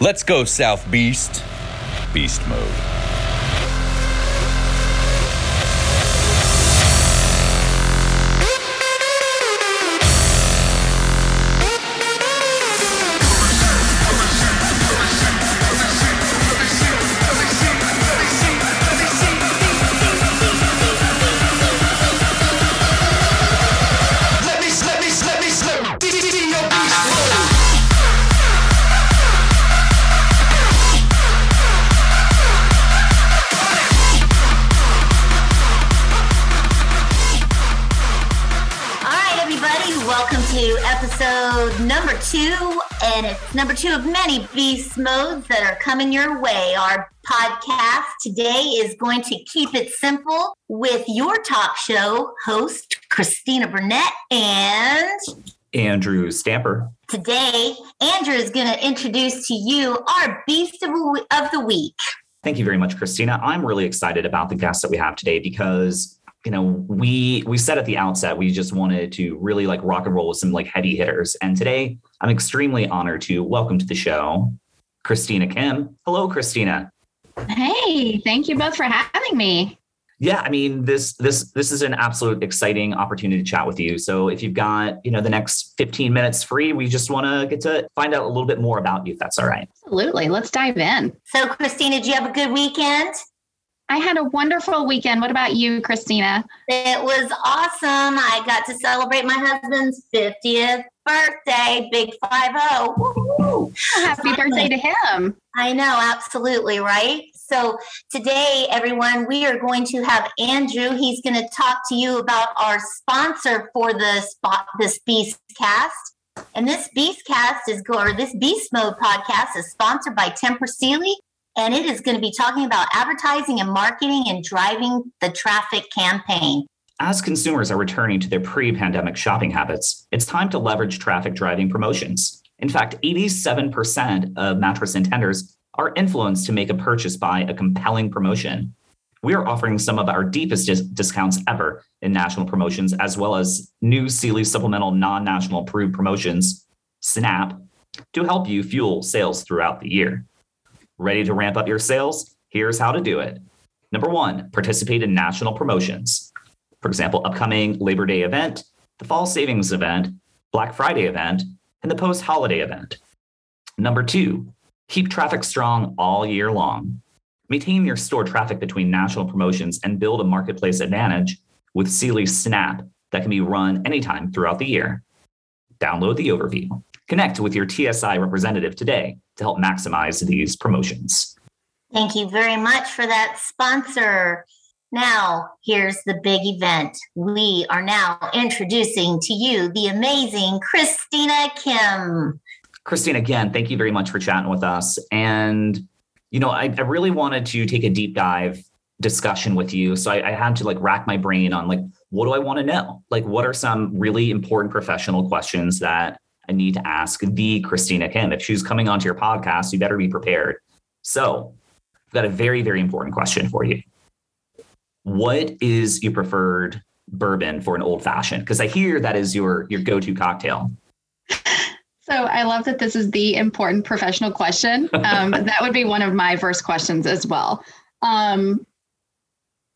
Let's go, South Beast. Beast mode. Number two of many beast modes that are coming your way. Our podcast today is going to keep it simple with your talk show host, Christina Burnett. And Andrew Stamper. today, Andrew is going to introduce to you our beast of, of the week. Thank you very much, Christina. I'm really excited about the guest that we have today because you know we we said at the outset we just wanted to really like rock and roll with some like heavy hitters, and today I'm extremely honored to welcome to the show Christina Kim. Hello, Christina. Hey, thank you both for having me. Yeah, I mean this this this is an absolute exciting opportunity to chat with you. So if you've got you know the next 15 minutes free, we just want to get to find out a little bit more about you. If that's all right. Absolutely. Let's dive in. So, Christina, did you have a good weekend? I had a wonderful weekend. What about you, Christina? It was awesome. I got to celebrate my husband's 50th birthday, big 5 0. Happy birthday to him. I know, absolutely, right? So, today, everyone, we are going to have Andrew. He's going to talk to you about our sponsor for the spot, this Beast Cast. And this Beast Cast is, or this Beast Mode podcast is sponsored by Tempur Sealy. And it is going to be talking about advertising and marketing and driving the traffic campaign. As consumers are returning to their pre pandemic shopping habits, it's time to leverage traffic driving promotions. In fact, 87% of mattress intenders are influenced to make a purchase by a compelling promotion. We are offering some of our deepest dis- discounts ever in national promotions, as well as new Sealy supplemental non national approved promotions, SNAP, to help you fuel sales throughout the year. Ready to ramp up your sales? Here's how to do it. Number one, participate in national promotions. For example, upcoming Labor Day event, the Fall Savings event, Black Friday event, and the post holiday event. Number two, keep traffic strong all year long. Maintain your store traffic between national promotions and build a marketplace advantage with Sealy Snap that can be run anytime throughout the year. Download the overview. Connect with your TSI representative today to help maximize these promotions. Thank you very much for that sponsor. Now, here's the big event. We are now introducing to you the amazing Christina Kim. Christina, again, thank you very much for chatting with us. And, you know, I, I really wanted to take a deep dive discussion with you. So I, I had to like rack my brain on like, what do I want to know? Like, what are some really important professional questions that I need to ask the Christina Kim? If she's coming onto your podcast, you better be prepared. So I've got a very, very important question for you. What is your preferred bourbon for an old fashioned? Because I hear that is your your go-to cocktail. So I love that this is the important professional question. Um, that would be one of my first questions as well. Um,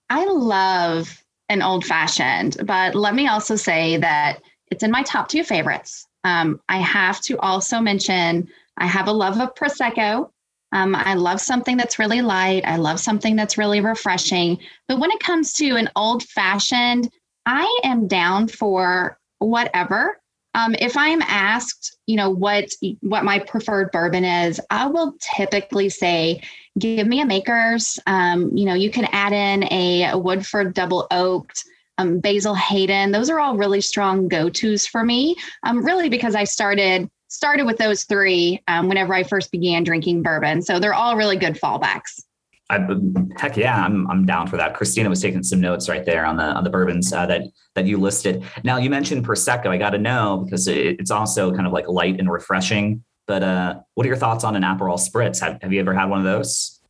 I love an old fashioned, but let me also say that it's in my top two favorites. Um, I have to also mention I have a love of Prosecco. Um, I love something that's really light. I love something that's really refreshing. But when it comes to an old fashioned, I am down for whatever. Um, if I'm asked, you know, what what my preferred bourbon is, I will typically say, give me a Maker's. Um, you know, you can add in a Woodford Double Oaked, um, Basil Hayden. Those are all really strong go tos for me. Um, really because I started started with those three um, whenever I first began drinking bourbon. So they're all really good fallbacks. I, heck yeah, I'm I'm down for that. Christina was taking some notes right there on the on the bourbons uh, that that you listed. Now you mentioned prosecco. I got to know because it, it's also kind of like light and refreshing. But uh, what are your thoughts on an Aperol spritz? Have Have you ever had one of those?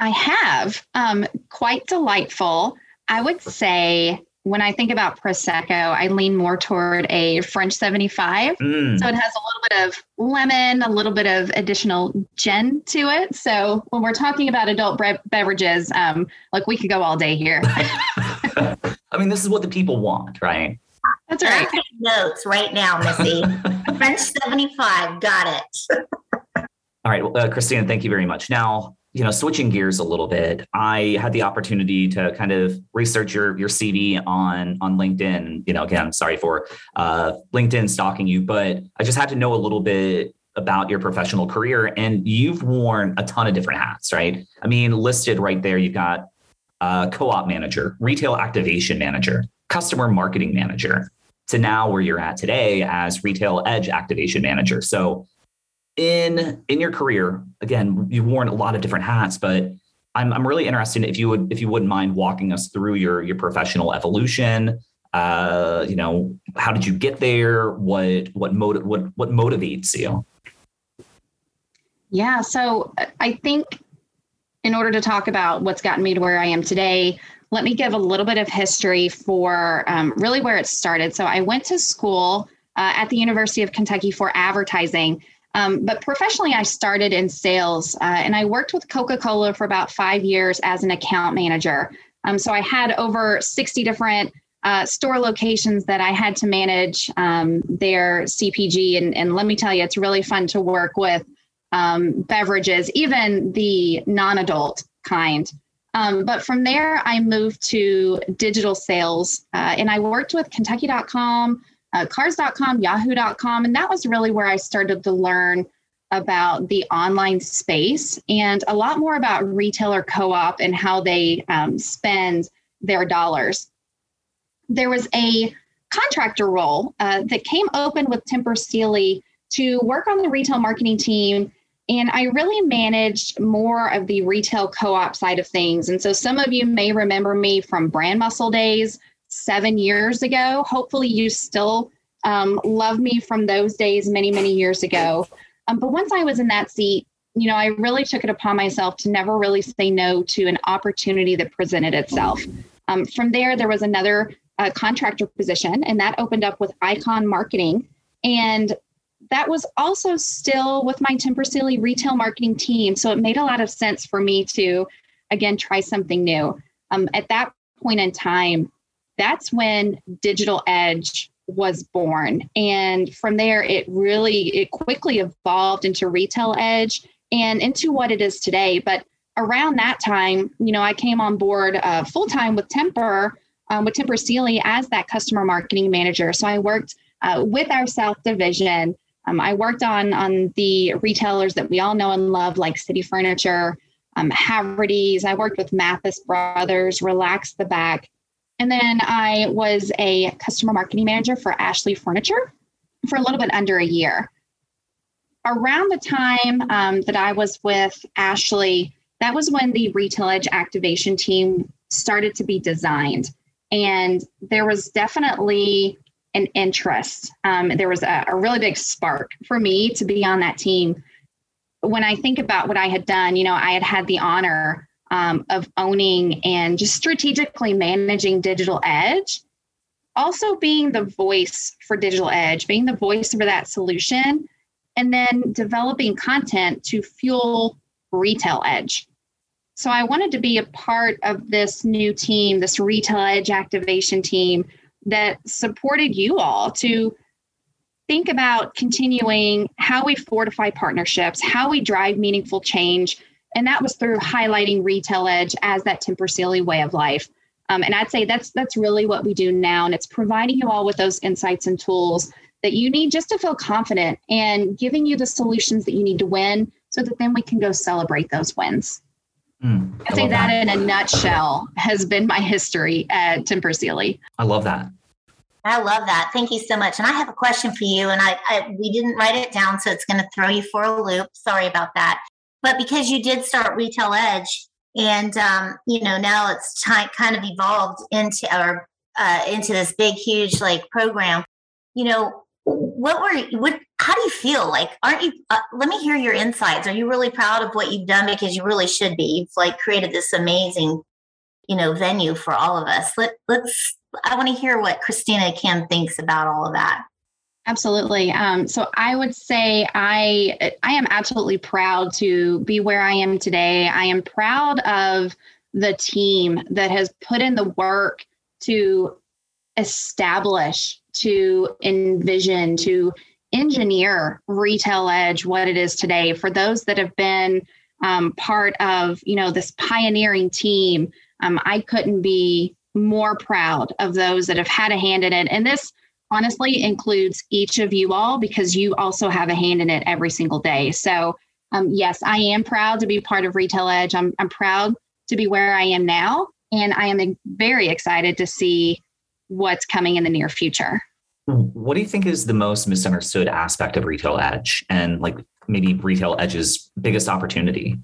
I have um, quite delightful. I would say when I think about Prosecco, I lean more toward a French 75. Mm. So it has a little bit of lemon, a little bit of additional gin to it. So when we're talking about adult bre- beverages, um, like we could go all day here. I mean, this is what the people want, right? That's I'm right. notes right now, Missy. French 75. Got it. All right, well, uh, Christina, thank you very much. Now, you know, switching gears a little bit, I had the opportunity to kind of research your your CV on on LinkedIn. You know, again, sorry for uh, LinkedIn stalking you, but I just had to know a little bit about your professional career, and you've worn a ton of different hats, right? I mean, listed right there, you've got uh, co-op manager, retail activation manager, customer marketing manager, to now where you're at today as retail edge activation manager. So in in your career again you've worn a lot of different hats but i'm, I'm really interested if you would if you wouldn't mind walking us through your your professional evolution uh you know how did you get there what what motiv- what what motivates you Yeah. So I think in order to talk about what's gotten me to where I am today, let me give a little bit of history for um, really where it started. So I went to school uh, at the University of Kentucky for advertising. Um, but professionally, I started in sales uh, and I worked with Coca Cola for about five years as an account manager. Um, so I had over 60 different uh, store locations that I had to manage um, their CPG. And, and let me tell you, it's really fun to work with um, beverages, even the non adult kind. Um, but from there, I moved to digital sales uh, and I worked with Kentucky.com, uh, Cars.com, Yahoo.com. And that was really where I started to learn about the online space and a lot more about retailer co op and how they um, spend their dollars. There was a contractor role uh, that came open with Tempur Sealy to work on the retail marketing team and I really managed more of the retail co op side of things. And so some of you may remember me from Brand Muscle days seven years ago. Hopefully, you still um, love me from those days many, many years ago. Um, but once I was in that seat, you know, I really took it upon myself to never really say no to an opportunity that presented itself. Um, from there, there was another uh, contractor position, and that opened up with Icon Marketing. And that was also still with my Tempur Sealy retail marketing team. So it made a lot of sense for me to, again, try something new. Um, at that point in time, that's when Digital Edge was born. And from there, it really, it quickly evolved into Retail Edge and into what it is today. But around that time, you know, I came on board uh, full time with Tempur, um, with Tempur Sealy as that customer marketing manager. So I worked uh, with our South Division. Um, I worked on on the retailers that we all know and love, like City Furniture, um, Haverty's. I worked with Mathis Brothers, Relax the Back, and then I was a customer marketing manager for Ashley Furniture for a little bit under a year. Around the time um, that I was with Ashley, that was when the Retail Edge activation team started to be designed, and there was definitely an interest. Um, there was a, a really big spark for me to be on that team. When I think about what I had done, you know, I had had the honor um, of owning and just strategically managing Digital Edge, also being the voice for Digital Edge, being the voice for that solution, and then developing content to fuel Retail Edge. So I wanted to be a part of this new team, this Retail Edge activation team that supported you all to think about continuing how we fortify partnerships, how we drive meaningful change. And that was through highlighting retail edge as that Tempur Sealy way of life. Um, and I'd say that's that's really what we do now. And it's providing you all with those insights and tools that you need just to feel confident and giving you the solutions that you need to win so that then we can go celebrate those wins. Mm, I I'd say love that in a nutshell has been my history at Tempur Sealy. I love that. I love that. Thank you so much. And I have a question for you. And I, I we didn't write it down, so it's going to throw you for a loop. Sorry about that. But because you did start Retail Edge, and um, you know now it's time, kind of evolved into our uh, into this big, huge like program. You know, what were what? How do you feel? Like, aren't you? Uh, let me hear your insights. Are you really proud of what you've done? Because you really should be. You've like created this amazing, you know, venue for all of us. Let let's I want to hear what Christina Kim thinks about all of that. Absolutely. Um, so I would say I I am absolutely proud to be where I am today. I am proud of the team that has put in the work to establish, to envision, to engineer retail edge what it is today for those that have been um, part of you know this pioneering team um, i couldn't be more proud of those that have had a hand in it and this honestly includes each of you all because you also have a hand in it every single day. So um, yes i am proud to be part of retail edge. I'm, I'm proud to be where i am now and i am very excited to see what's coming in the near future. What do you think is the most misunderstood aspect of Retail Edge and like maybe Retail Edge's biggest opportunity?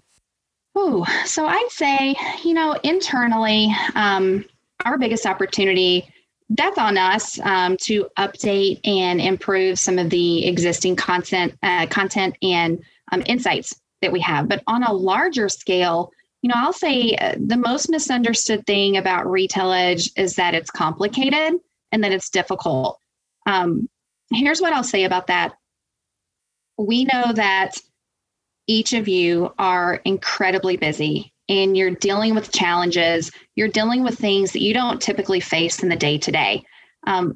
Oh, so I'd say, you know, internally, um, our biggest opportunity that's on us um, to update and improve some of the existing content, uh, content and um, insights that we have. But on a larger scale, you know, I'll say uh, the most misunderstood thing about Retail Edge is that it's complicated and that it's difficult. Um, here's what I'll say about that. We know that each of you are incredibly busy and you're dealing with challenges. You're dealing with things that you don't typically face in the day to day.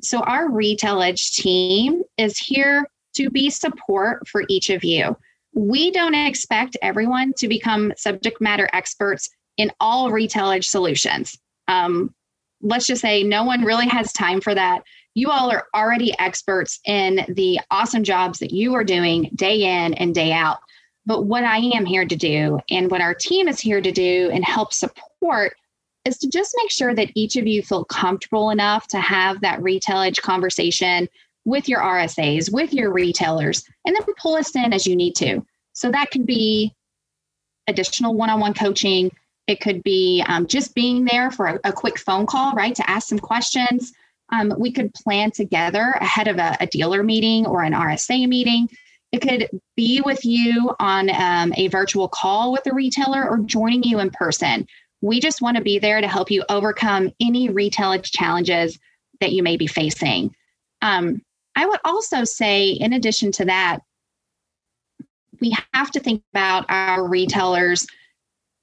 So, our Retail Edge team is here to be support for each of you. We don't expect everyone to become subject matter experts in all Retail Edge solutions. Um, let's just say no one really has time for that you all are already experts in the awesome jobs that you are doing day in and day out. But what I am here to do and what our team is here to do and help support is to just make sure that each of you feel comfortable enough to have that retail edge conversation with your RSAs, with your retailers, and then pull us in as you need to. So that could be additional one on one coaching. It could be um, just being there for a, a quick phone call, right, to ask some questions um, we could plan together ahead of a, a, dealer meeting or an RSA meeting. It could be with you on um, a virtual call with a retailer or joining you in person. We just want to be there to help you overcome any retail edge challenges that you may be facing. Um, I would also say, in addition to that, we have to think about our retailers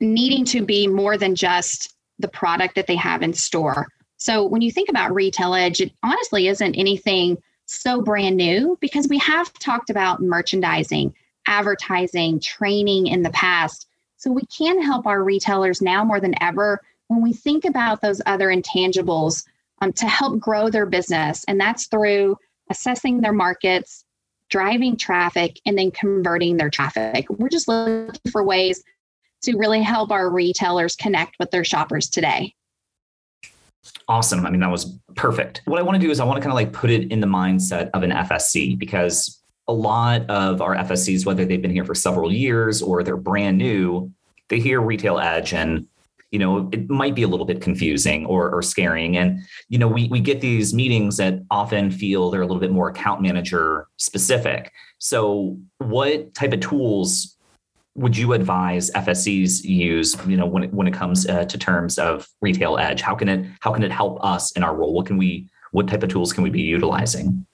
needing to be more than just the product that they have in store. So when you think about retail edge, it honestly isn't anything so brand new because we have talked about merchandising, advertising, training in the past. So we can help our retailers now more than ever when we think about those other intangibles um, to help grow their business. And that's through assessing their markets, driving traffic, and then converting their traffic. We're just looking for ways to really help our retailers connect with their shoppers today. Awesome. I mean, that was perfect. What I want to do is I want to kind of like put it in the mindset of an FSC because a lot of our FSCs, whether they've been here for several years or they're brand new, they hear retail edge and you know it might be a little bit confusing or, or scaring and you know we, we get these meetings that often feel they're a little bit more account manager specific so what type of tools would you advise FSCs use, you know, when it, when it comes uh, to terms of retail edge? How can it how can it help us in our role? What can we what type of tools can we be utilizing?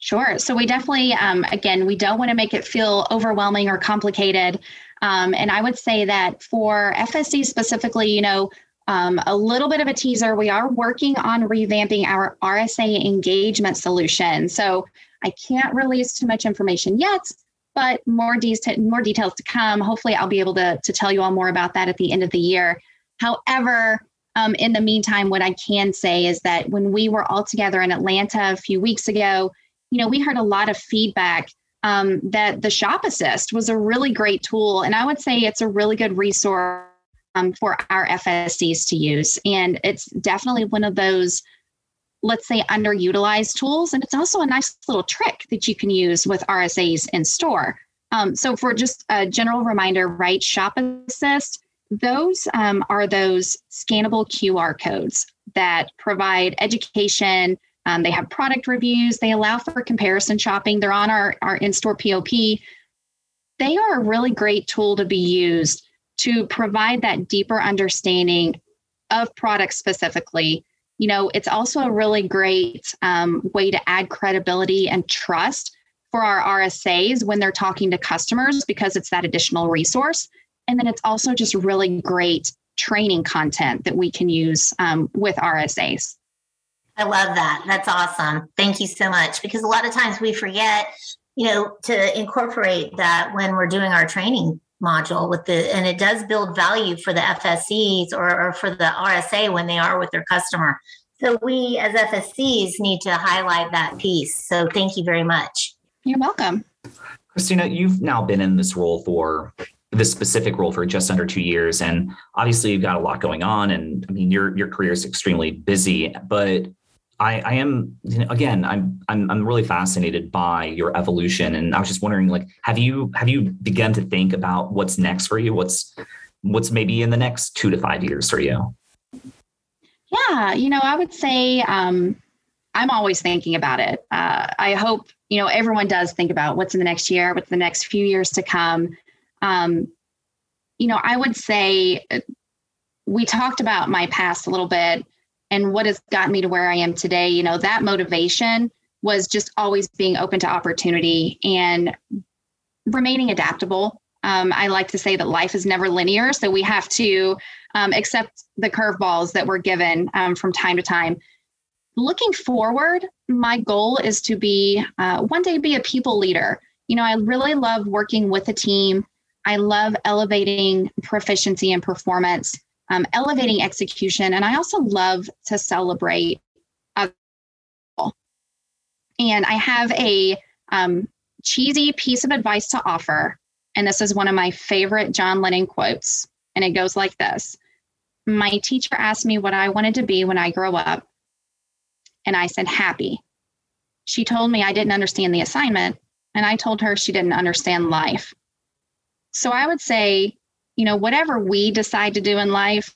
Sure. So we definitely, um, again, we don't want to make it feel overwhelming or complicated. Um, and I would say that for FSC specifically, you know, um, a little bit of a teaser. We are working on revamping our RSA engagement solution. So I can't release too much information yet, but more, de- more details to come. Hopefully, I'll be able to, to tell you all more about that at the end of the year. However, um, in the meantime, what I can say is that when we were all together in Atlanta a few weeks ago, you know, we heard a lot of feedback um, that the Shop Assist was a really great tool. And I would say it's a really good resource um, for our FSCs to use. And it's definitely one of those let's say, underutilized tools. And it's also a nice little trick that you can use with RSAs in store. Um, so, for just a general reminder, right, Shop Assist, those um, are those scannable QR codes that provide education. Um, they have product reviews, they allow for comparison shopping, they're on our, our in store POP. They are a really great tool to be used to provide that deeper understanding of products specifically you know, it's also a really great um, way to add credibility and trust for our RSAs when they're talking to customers because it's that additional resource. And then it's also just really great training content that we can use um, with RSAs. I love that. That's awesome. Thank you so much. Because a lot of times we forget, you know, to incorporate that when we're doing our training module with the, and it does build value for the FSCs or, or for the RSA when they are with their customer. So we as FSCs need to highlight that piece. So thank you very much. You're welcome. Christina, you've now been in this role for this specific role for just under two years, and obviously you've got a lot going on. And I mean, your your career is extremely busy, but I, I am you know, again, I'm, I'm I'm really fascinated by your evolution, and I was just wondering, like, have you have you begun to think about what's next for you? What's what's maybe in the next two to five years for you? Yeah, you know, I would say um, I'm always thinking about it. Uh, I hope you know everyone does think about what's in the next year what's the next few years to come um, you know i would say uh, we talked about my past a little bit and what has gotten me to where i am today you know that motivation was just always being open to opportunity and remaining adaptable um, i like to say that life is never linear so we have to um, accept the curveballs that we're given um, from time to time looking forward, my goal is to be uh, one day be a people leader. You know, I really love working with a team. I love elevating proficiency and performance, um, elevating execution, and I also love to celebrate people. And I have a um, cheesy piece of advice to offer, and this is one of my favorite John Lennon quotes, and it goes like this: "My teacher asked me what I wanted to be when I grow up." And I said, happy. She told me I didn't understand the assignment, and I told her she didn't understand life. So I would say, you know, whatever we decide to do in life,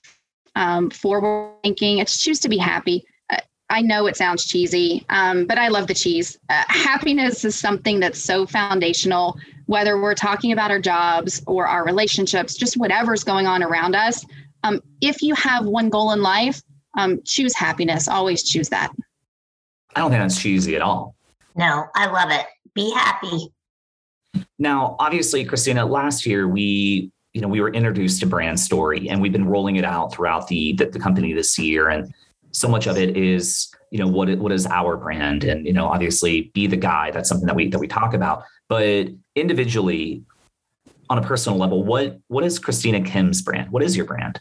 um, forward thinking, it's choose to be happy. Uh, I know it sounds cheesy, um, but I love the cheese. Uh, happiness is something that's so foundational, whether we're talking about our jobs or our relationships, just whatever's going on around us. Um, if you have one goal in life, um, choose happiness. Always choose that. I don't think that's cheesy at all. No, I love it. Be happy. Now, obviously, Christina, last year we, you know, we were introduced to brand story and we've been rolling it out throughout the, the, the company this year. And so much of it is, you know, what, what is our brand? And, you know, obviously be the guy. That's something that we, that we talk about, but individually on a personal level, what, what is Christina Kim's brand? What is your brand?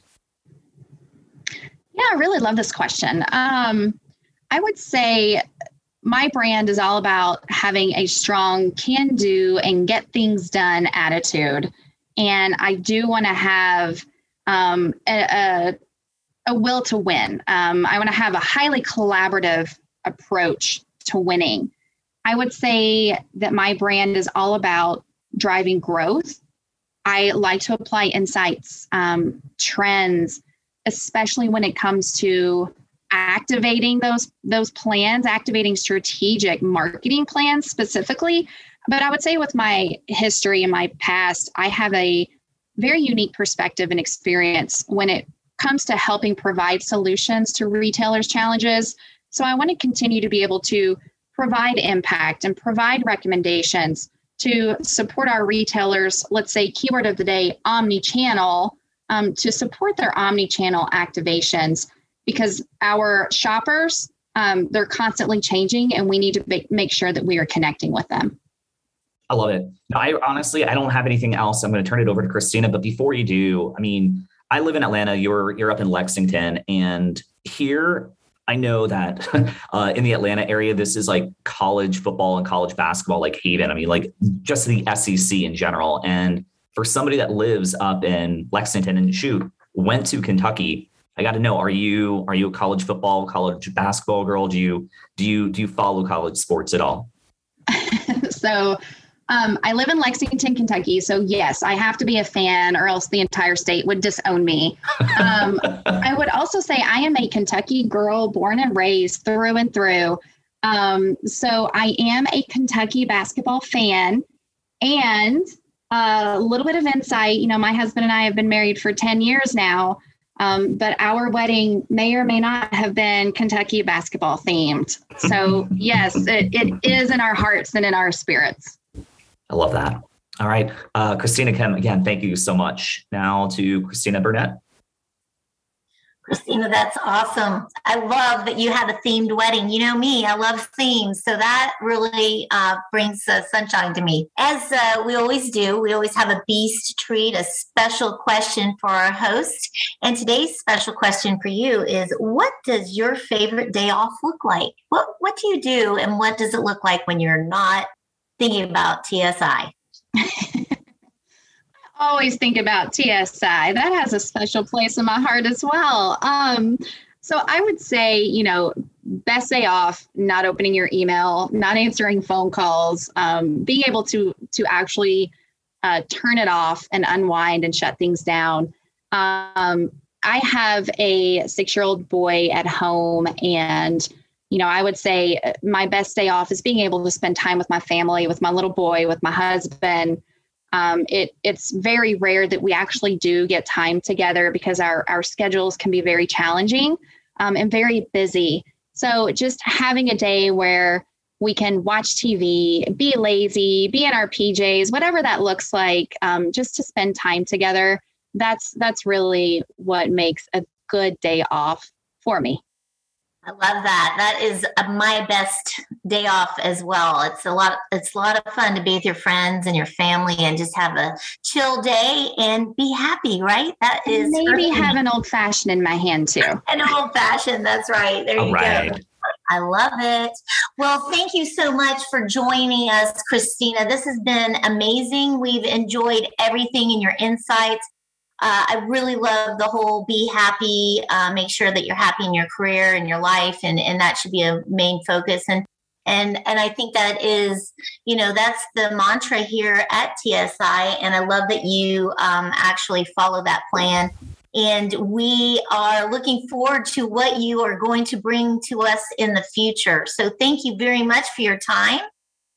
Yeah, I really love this question. Um, I would say my brand is all about having a strong can do and get things done attitude. And I do want to have um, a, a, a, will to win. Um, I want to have a highly collaborative approach to winning. I would say that my brand is all about driving growth. I like to apply insights, um, trends, especially when it comes to activating those those plans activating strategic marketing plans specifically but i would say with my history and my past i have a very unique perspective and experience when it comes to helping provide solutions to retailers challenges. So i want to continue to be able to provide impact and provide recommendations to support our retailers let's say keyword of the day omni-channel um, to support their omni-channel activations. Because our shoppers um, they're constantly changing and we need to make, make sure that we are connecting with them i love it. I honestly i don't have anything else. I'm going to turn it over to christina but before you do i mean i live in atlanta. You're you're up in lexington and here i know that uh, in the atlanta area this is like college football and college basketball like haven. I mean like just the sec in general. And for somebody that lives up in lexington and shoot went to kentucky I got to know: Are you are you a college football, college basketball girl? Do you do you do you follow college sports at all? so, um, I live in Lexington, Kentucky. So yes, I have to be a fan, or else the entire state would disown me. Um, I would also say I am a Kentucky girl, born and raised through and through. Um, so I am a Kentucky basketball fan, and a little bit of insight. You know, my husband and I have been married for ten years now. Um, but our wedding may or may not have been Kentucky basketball themed. So, yes, it, it is in our hearts and in our spirits. I love that. All right. Uh, Christina Kim, again, thank you so much. Now to Christina Burnett. Christina, that's awesome. I love that you have a themed wedding. You know me, I love themes. So that really uh, brings uh, sunshine to me. As uh, we always do, we always have a beast treat, a special question for our host. And today's special question for you is what does your favorite day off look like? What, what do you do and what does it look like when you're not thinking about TSI? I always think about TSI. That has a special place in my heart as well. Um, so I would say, you know, best day off, not opening your email, not answering phone calls, um, being able to to actually uh, turn it off and unwind and shut things down. Um, I have a six year old boy at home, and you know, I would say uh, my best day off is being able to spend time with my family, with my little boy, with my husband. Um, it it's very rare that we actually do get time together because our our schedules can be very challenging um, and very busy. So just having a day where we can watch TV, be lazy, be in our PJs, whatever that looks like, um, just to spend time together. That's that's really what makes a good day off for me. I love that. That is my best day off as well. It's a lot. It's a lot of fun to be with your friends and your family and just have a chill day and be happy. Right? That is maybe have an old fashioned in my hand too. An old fashioned. That's right. There All you right. go. I love it. Well, thank you so much for joining us, Christina. This has been amazing. We've enjoyed everything in your insights uh, I really love the whole be happy, uh, make sure that you're happy in your career and your life, and and that should be a main focus. And and and I think that is, you know, that's the mantra here at TSI. And I love that you um, actually follow that plan. And we are looking forward to what you are going to bring to us in the future. So thank you very much for your time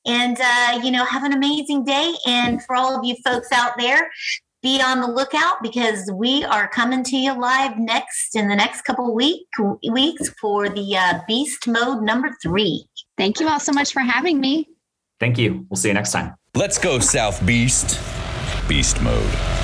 and uh, you know have an amazing day and for all of you folks out there be on the lookout because we are coming to you live next in the next couple week weeks for the uh, Beast Mode number three. Thank you all so much for having me. Thank you. We'll see you next time. Let's go, South Beast. Beast Mode.